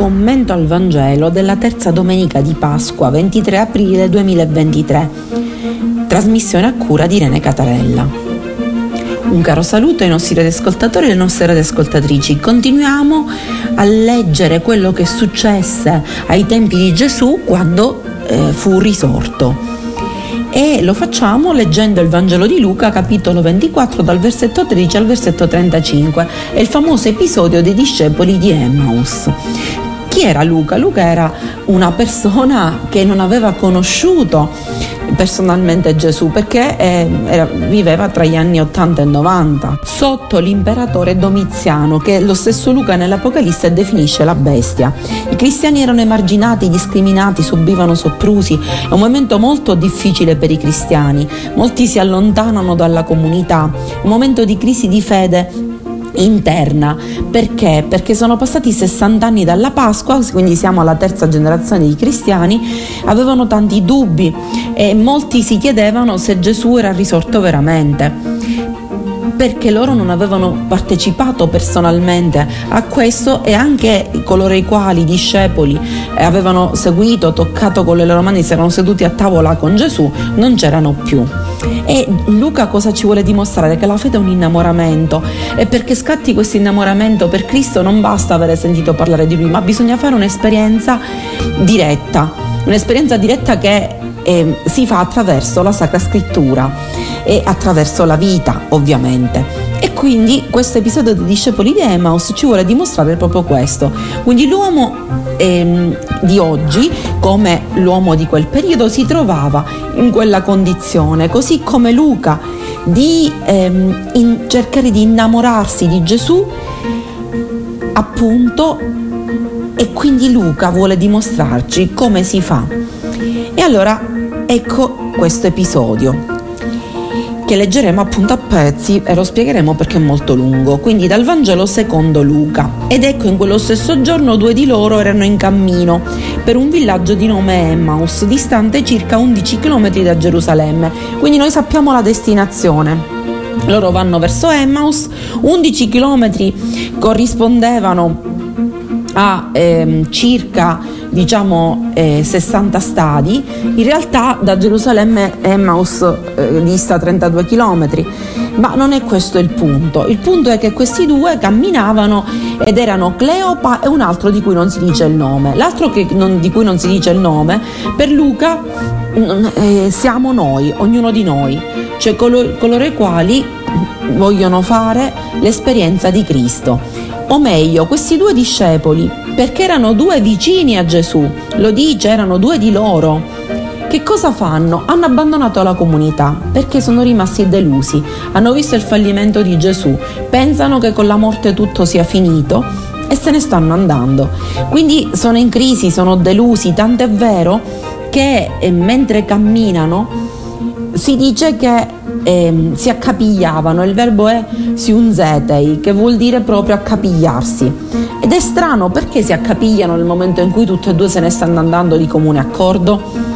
commento al Vangelo della terza domenica di Pasqua, 23 aprile 2023. Trasmissione a cura di Irene Catarella. Un caro saluto ai nostri radioascoltatori e alle nostre radioascoltatrici. Continuiamo a leggere quello che successe ai tempi di Gesù quando eh, fu risorto e lo facciamo leggendo il Vangelo di Luca capitolo 24 dal versetto 13 al versetto 35, è il famoso episodio dei discepoli di Emmaus. Chi era Luca? Luca era una persona che non aveva conosciuto personalmente Gesù perché eh, era, viveva tra gli anni 80 e 90 sotto l'imperatore Domiziano che lo stesso Luca nell'Apocalisse definisce la bestia. I cristiani erano emarginati, discriminati, subivano soprusi, è un momento molto difficile per i cristiani, molti si allontanano dalla comunità, un momento di crisi di fede interna. Perché? Perché sono passati 60 anni dalla Pasqua, quindi siamo alla terza generazione di cristiani, avevano tanti dubbi e molti si chiedevano se Gesù era risorto veramente perché loro non avevano partecipato personalmente a questo e anche coloro i quali, i discepoli, avevano seguito, toccato con le loro mani, si erano seduti a tavola con Gesù, non c'erano più. E Luca cosa ci vuole dimostrare? Che la fede è un innamoramento e perché scatti questo innamoramento per Cristo non basta avere sentito parlare di lui, ma bisogna fare un'esperienza diretta, un'esperienza diretta che eh, si fa attraverso la Sacra Scrittura e attraverso la vita, ovviamente. E quindi questo episodio dei discepoli di Emmaus ci vuole dimostrare proprio questo. Quindi l'uomo ehm, di oggi, come l'uomo di quel periodo, si trovava in quella condizione, così come Luca, di ehm, cercare di innamorarsi di Gesù, appunto, e quindi Luca vuole dimostrarci come si fa. E allora ecco questo episodio che leggeremo appunto a pezzi e lo spiegheremo perché è molto lungo, quindi dal Vangelo secondo Luca. Ed ecco in quello stesso giorno due di loro erano in cammino per un villaggio di nome Emmaus, distante circa 11 km da Gerusalemme, quindi noi sappiamo la destinazione. Loro vanno verso Emmaus, 11 km corrispondevano a ehm, circa diciamo eh, 60 stadi, in realtà da Gerusalemme Emmaus eh, dista 32 km, ma non è questo il punto. Il punto è che questi due camminavano ed erano Cleopa e un altro di cui non si dice il nome. L'altro non, di cui non si dice il nome, per Luca eh, siamo noi, ognuno di noi, cioè coloro, coloro i quali vogliono fare l'esperienza di Cristo o meglio questi due discepoli, perché erano due vicini a Gesù, lo dice, erano due di loro. Che cosa fanno? Hanno abbandonato la comunità perché sono rimasti delusi, hanno visto il fallimento di Gesù, pensano che con la morte tutto sia finito e se ne stanno andando. Quindi sono in crisi, sono delusi, tant'è vero che eh, mentre camminano si dice che eh, si accapigliavano, il verbo è siunzetei, che vuol dire proprio accapigliarsi. Ed è strano perché si accapigliano nel momento in cui tutte e due se ne stanno andando di comune accordo?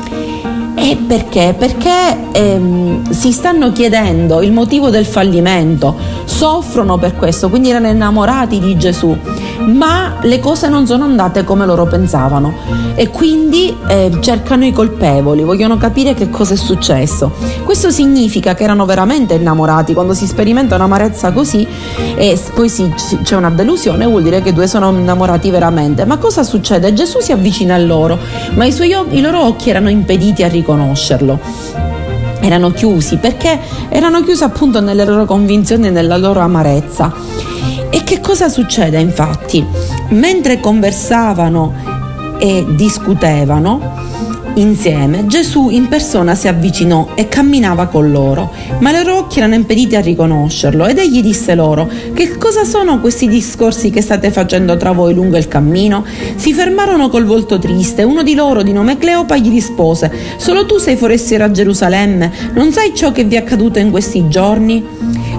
E perché? Perché ehm, si stanno chiedendo il motivo del fallimento, soffrono per questo, quindi erano innamorati di Gesù, ma le cose non sono andate come loro pensavano e quindi eh, cercano i colpevoli, vogliono capire che cosa è successo. Questo significa che erano veramente innamorati, quando si sperimenta un'amarezza così e poi si, c'è una delusione vuol dire che due sono innamorati veramente. Ma cosa succede? Gesù si avvicina a loro, ma i, suoi, i loro occhi erano impediti a riconoscerlo erano chiusi perché erano chiusi appunto nelle loro convinzioni e nella loro amarezza. E che cosa succede infatti? Mentre conversavano e discutevano, Insieme Gesù in persona si avvicinò e camminava con loro, ma i loro occhi erano impediti a riconoscerlo ed egli disse loro, che cosa sono questi discorsi che state facendo tra voi lungo il cammino? Si fermarono col volto triste, uno di loro di nome Cleopa gli rispose, solo tu sei forestiero a Gerusalemme, non sai ciò che vi è accaduto in questi giorni?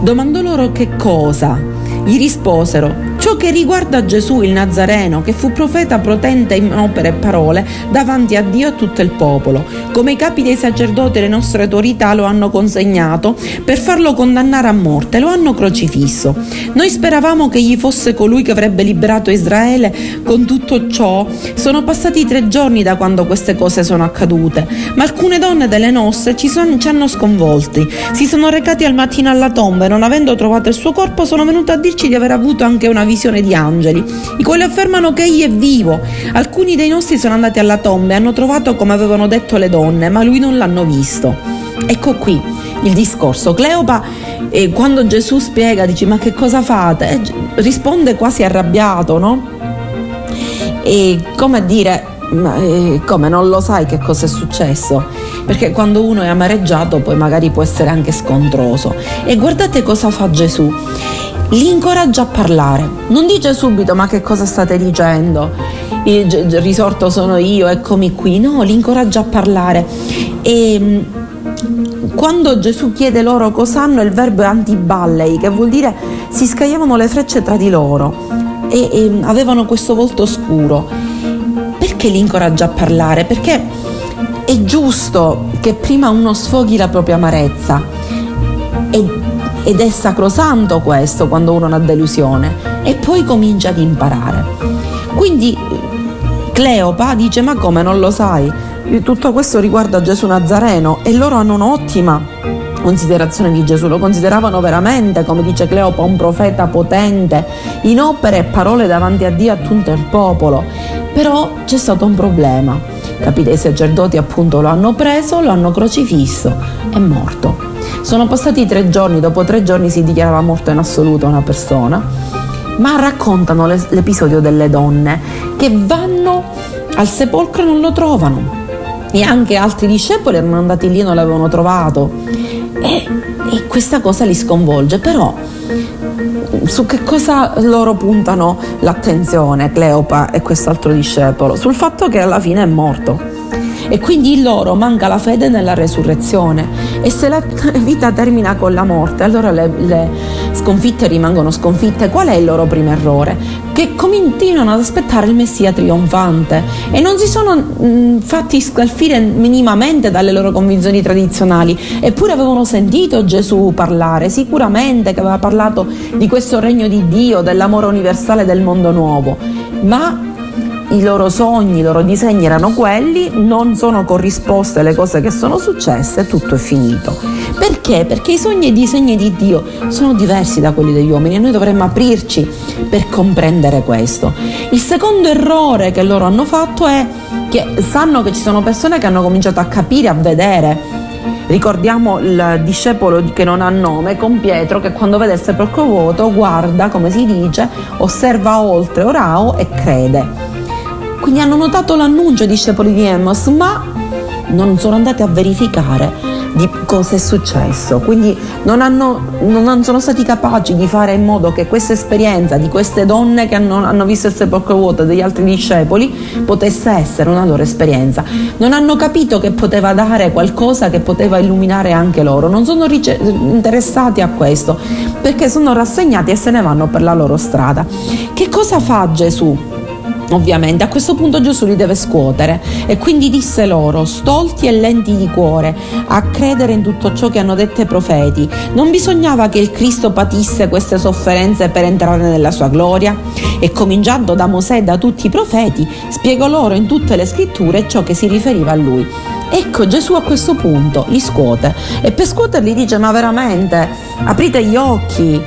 Domandò loro che cosa? Gli risposero, ciò che riguarda Gesù il Nazareno, che fu profeta potente in opere e parole davanti a Dio e a tutto il popolo, come i capi dei sacerdoti e le nostre autorità lo hanno consegnato per farlo condannare a morte, lo hanno crocifisso. Noi speravamo che egli fosse colui che avrebbe liberato Israele con tutto ciò. Sono passati tre giorni da quando queste cose sono accadute, ma alcune donne delle nostre ci, son, ci hanno sconvolti. Si sono recati al mattino alla tomba e non avendo trovato il suo corpo sono venute a dirci di aver avuto anche una visione di angeli, i quali affermano che egli è vivo. Alcuni dei nostri sono andati alla tomba e hanno trovato come avevano detto le donne, ma lui non l'hanno visto. Ecco qui il discorso. Cleopa, eh, quando Gesù spiega, dice ma che cosa fate? Eh, risponde quasi arrabbiato, no? E come a dire, ma eh, come non lo sai che cosa è successo? Perché quando uno è amareggiato poi magari può essere anche scontroso. E guardate cosa fa Gesù. Li incoraggia a parlare, non dice subito ma che cosa state dicendo, il risorto sono io, eccomi qui, no, li incoraggia a parlare. E quando Gesù chiede loro cosa hanno, il verbo è antiballei, che vuol dire si scagliavano le frecce tra di loro e, e avevano questo volto scuro. Perché li incoraggia a parlare? Perché è giusto che prima uno sfoghi la propria amarezza ed è sacrosanto questo quando uno ha una delusione e poi comincia ad imparare. Quindi Cleopa dice ma come non lo sai? Tutto questo riguarda Gesù Nazareno e loro hanno un'ottima considerazione di Gesù, lo consideravano veramente, come dice Cleopa, un profeta potente, in opere e parole davanti a Dio e a tutto il popolo. Però c'è stato un problema, capite? I sacerdoti appunto lo hanno preso, lo hanno crocifisso, è morto. Sono passati tre giorni, dopo tre giorni si dichiarava morto in assoluto una persona, ma raccontano l'episodio delle donne che vanno al sepolcro e non lo trovano e anche altri discepoli erano andati lì e non l'avevano trovato e, e questa cosa li sconvolge però su che cosa loro puntano l'attenzione Cleopa e quest'altro discepolo? Sul fatto che alla fine è morto e quindi loro manca la fede nella resurrezione. E se la vita termina con la morte allora le, le sconfitte rimangono sconfitte. Qual è il loro primo errore? che continuano ad aspettare il Messia trionfante. E non si sono mh, fatti scalfire minimamente dalle loro convinzioni tradizionali. Eppure avevano sentito Gesù parlare sicuramente che aveva parlato di questo regno di Dio dell'amore universale del mondo nuovo. Ma i loro sogni, i loro disegni erano quelli, non sono corrisposte alle cose che sono successe, tutto è finito. Perché? Perché i sogni e i disegni di Dio sono diversi da quelli degli uomini e noi dovremmo aprirci per comprendere questo. Il secondo errore che loro hanno fatto è che sanno che ci sono persone che hanno cominciato a capire, a vedere. Ricordiamo il discepolo che non ha nome con Pietro che quando vede il sepolcro vuoto guarda, come si dice, osserva oltre Orao e crede. Quindi hanno notato l'annuncio di discepoli di Emos, ma non sono andati a verificare di cosa è successo. Quindi non, hanno, non sono stati capaci di fare in modo che questa esperienza di queste donne che hanno, hanno visto il sepolcro vuoto degli altri discepoli potesse essere una loro esperienza. Non hanno capito che poteva dare qualcosa che poteva illuminare anche loro. Non sono rice- interessati a questo perché sono rassegnati e se ne vanno per la loro strada. Che cosa fa Gesù? Ovviamente a questo punto Gesù li deve scuotere e quindi disse loro, stolti e lenti di cuore, a credere in tutto ciò che hanno detto i profeti, non bisognava che il Cristo patisse queste sofferenze per entrare nella sua gloria? E cominciando da Mosè e da tutti i profeti, spiegò loro in tutte le scritture ciò che si riferiva a lui. Ecco Gesù a questo punto li scuote e per scuoterli dice ma veramente aprite gli occhi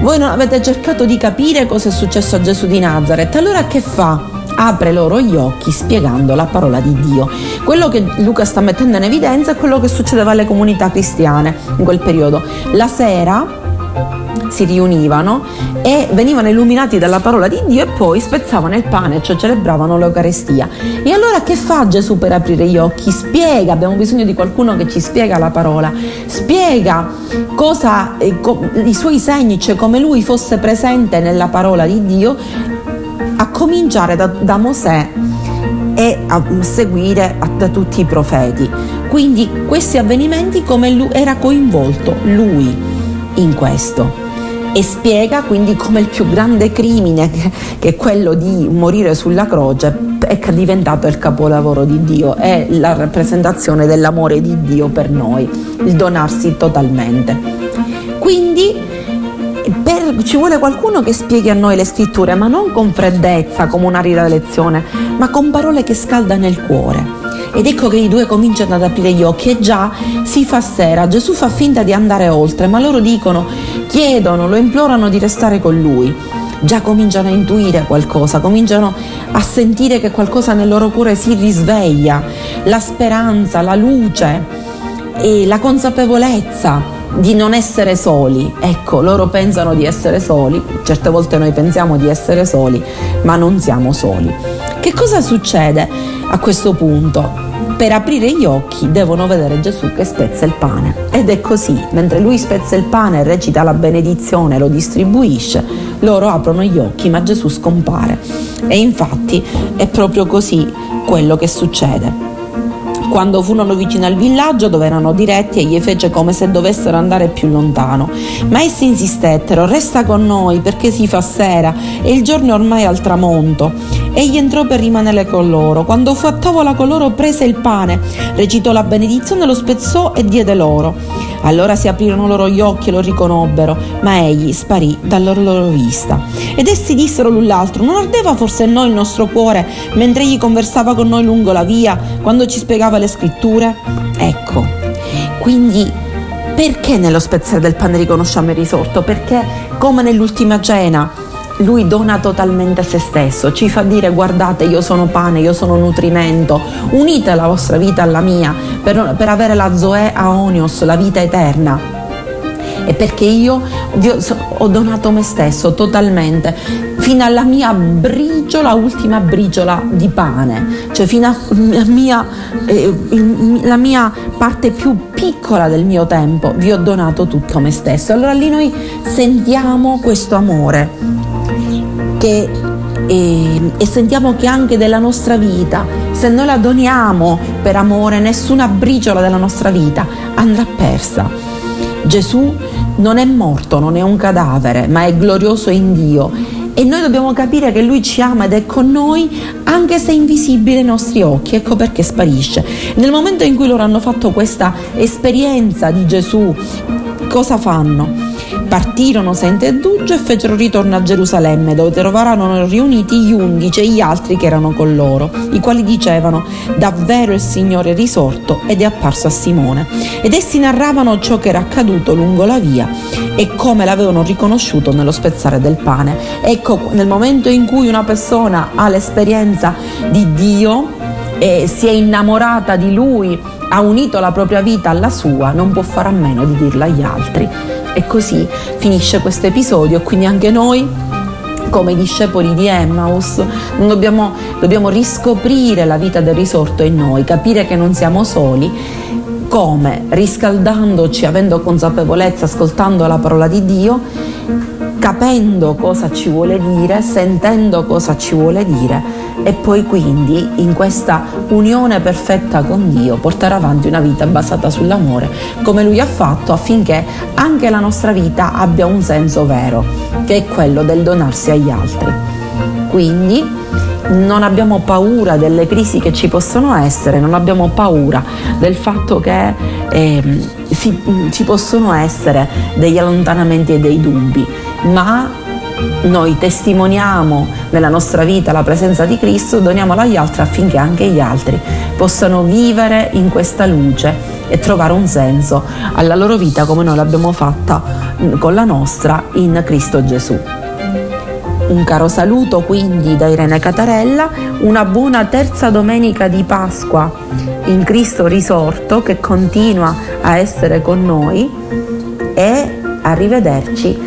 voi non avete cercato di capire cosa è successo a Gesù di Nazareth, allora che fa? apre loro gli occhi spiegando la parola di Dio. Quello che Luca sta mettendo in evidenza è quello che succedeva alle comunità cristiane in quel periodo. La sera si riunivano e venivano illuminati dalla parola di Dio e poi spezzavano il pane, cioè celebravano l'Eucarestia. E allora che fa Gesù per aprire gli occhi? Spiega, abbiamo bisogno di qualcuno che ci spiega la parola, spiega cosa, eh, i suoi segni, cioè come lui fosse presente nella parola di Dio, a cominciare da, da Mosè e a seguire da tutti i profeti. Quindi questi avvenimenti come lui, era coinvolto lui in questo. e spiega quindi come il più grande crimine che, è quello di morire sulla croce è diventato il capolavoro di Dio, è la rappresentazione dell'amore di Dio per noi, il donarsi totalmente. Quindi per, ci vuole qualcuno che spieghi a noi le scritture, ma non con freddezza come un'arida lezione, ma con parole che scaldano il cuore. Ed ecco che i due cominciano ad aprire gli occhi e già si fa sera. Gesù fa finta di andare oltre, ma loro dicono, chiedono, lo implorano di restare con lui. Già cominciano a intuire qualcosa, cominciano a sentire che qualcosa nel loro cuore si risveglia, la speranza, la luce e la consapevolezza di non essere soli. Ecco, loro pensano di essere soli, certe volte noi pensiamo di essere soli, ma non siamo soli. Che cosa succede a questo punto? Per aprire gli occhi devono vedere Gesù che spezza il pane. Ed è così, mentre lui spezza il pane, recita la benedizione, lo distribuisce, loro aprono gli occhi, ma Gesù scompare. E infatti è proprio così quello che succede. Quando furono vicini al villaggio dove erano diretti, egli fece come se dovessero andare più lontano. Ma essi insistettero, resta con noi perché si fa sera e il giorno è ormai al tramonto. Egli entrò per rimanere con loro. Quando fu a tavola con loro prese il pane, recitò la benedizione, lo spezzò e diede loro. Allora si aprirono loro gli occhi e lo riconobbero, ma egli sparì dalla loro vista. Ed essi dissero l'un l'altro, non ardeva forse noi il nostro cuore mentre egli conversava con noi lungo la via, quando ci spiegava le scritture? Ecco, quindi perché nello spezzare del pane riconosciamo il risorto? Perché come nell'ultima cena lui dona totalmente se stesso, ci fa dire guardate io sono pane, io sono nutrimento, unite la vostra vita alla mia per, per avere la Zoe Aonios, la vita eterna. E perché io ho donato me stesso totalmente, fino alla mia briciola, ultima briciola di pane, cioè fino alla mia, eh, la mia parte più piccola del mio tempo, vi ho donato tutto me stesso. Allora lì noi sentiamo questo amore che, e, e sentiamo che anche della nostra vita, se noi la doniamo per amore, nessuna briciola della nostra vita andrà persa. Gesù non è morto, non è un cadavere, ma è glorioso in Dio e noi dobbiamo capire che Lui ci ama ed è con noi anche se è invisibile ai nostri occhi, ecco perché sparisce. Nel momento in cui loro hanno fatto questa esperienza di Gesù, cosa fanno? Partirono senza indugio e fecero ritorno a Gerusalemme, dove trovarono riuniti gli undici e gli altri che erano con loro, i quali dicevano: Davvero il Signore è risorto ed è apparso a Simone. Ed essi narravano ciò che era accaduto lungo la via e come l'avevano riconosciuto nello spezzare del pane. Ecco, nel momento in cui una persona ha l'esperienza di Dio, e si è innamorata di lui, ha unito la propria vita alla sua, non può fare a meno di dirla agli altri. E così finisce questo episodio, quindi anche noi come discepoli di Emmaus dobbiamo, dobbiamo riscoprire la vita del risorto in noi, capire che non siamo soli come riscaldandoci, avendo consapevolezza, ascoltando la parola di Dio, capendo cosa ci vuole dire, sentendo cosa ci vuole dire e poi quindi in questa unione perfetta con Dio portare avanti una vita basata sull'amore come Lui ha fatto affinché anche la nostra vita abbia un senso vero, che è quello del donarsi agli altri. Quindi non abbiamo paura delle crisi che ci possono essere, non abbiamo paura del fatto che eh, si, ci possono essere degli allontanamenti e dei dubbi, ma noi testimoniamo nella nostra vita la presenza di Cristo, doniamola agli altri affinché anche gli altri possano vivere in questa luce e trovare un senso alla loro vita come noi l'abbiamo fatta con la nostra in Cristo Gesù. Un caro saluto quindi da Irene Catarella, una buona terza domenica di Pasqua in Cristo risorto che continua a essere con noi e arrivederci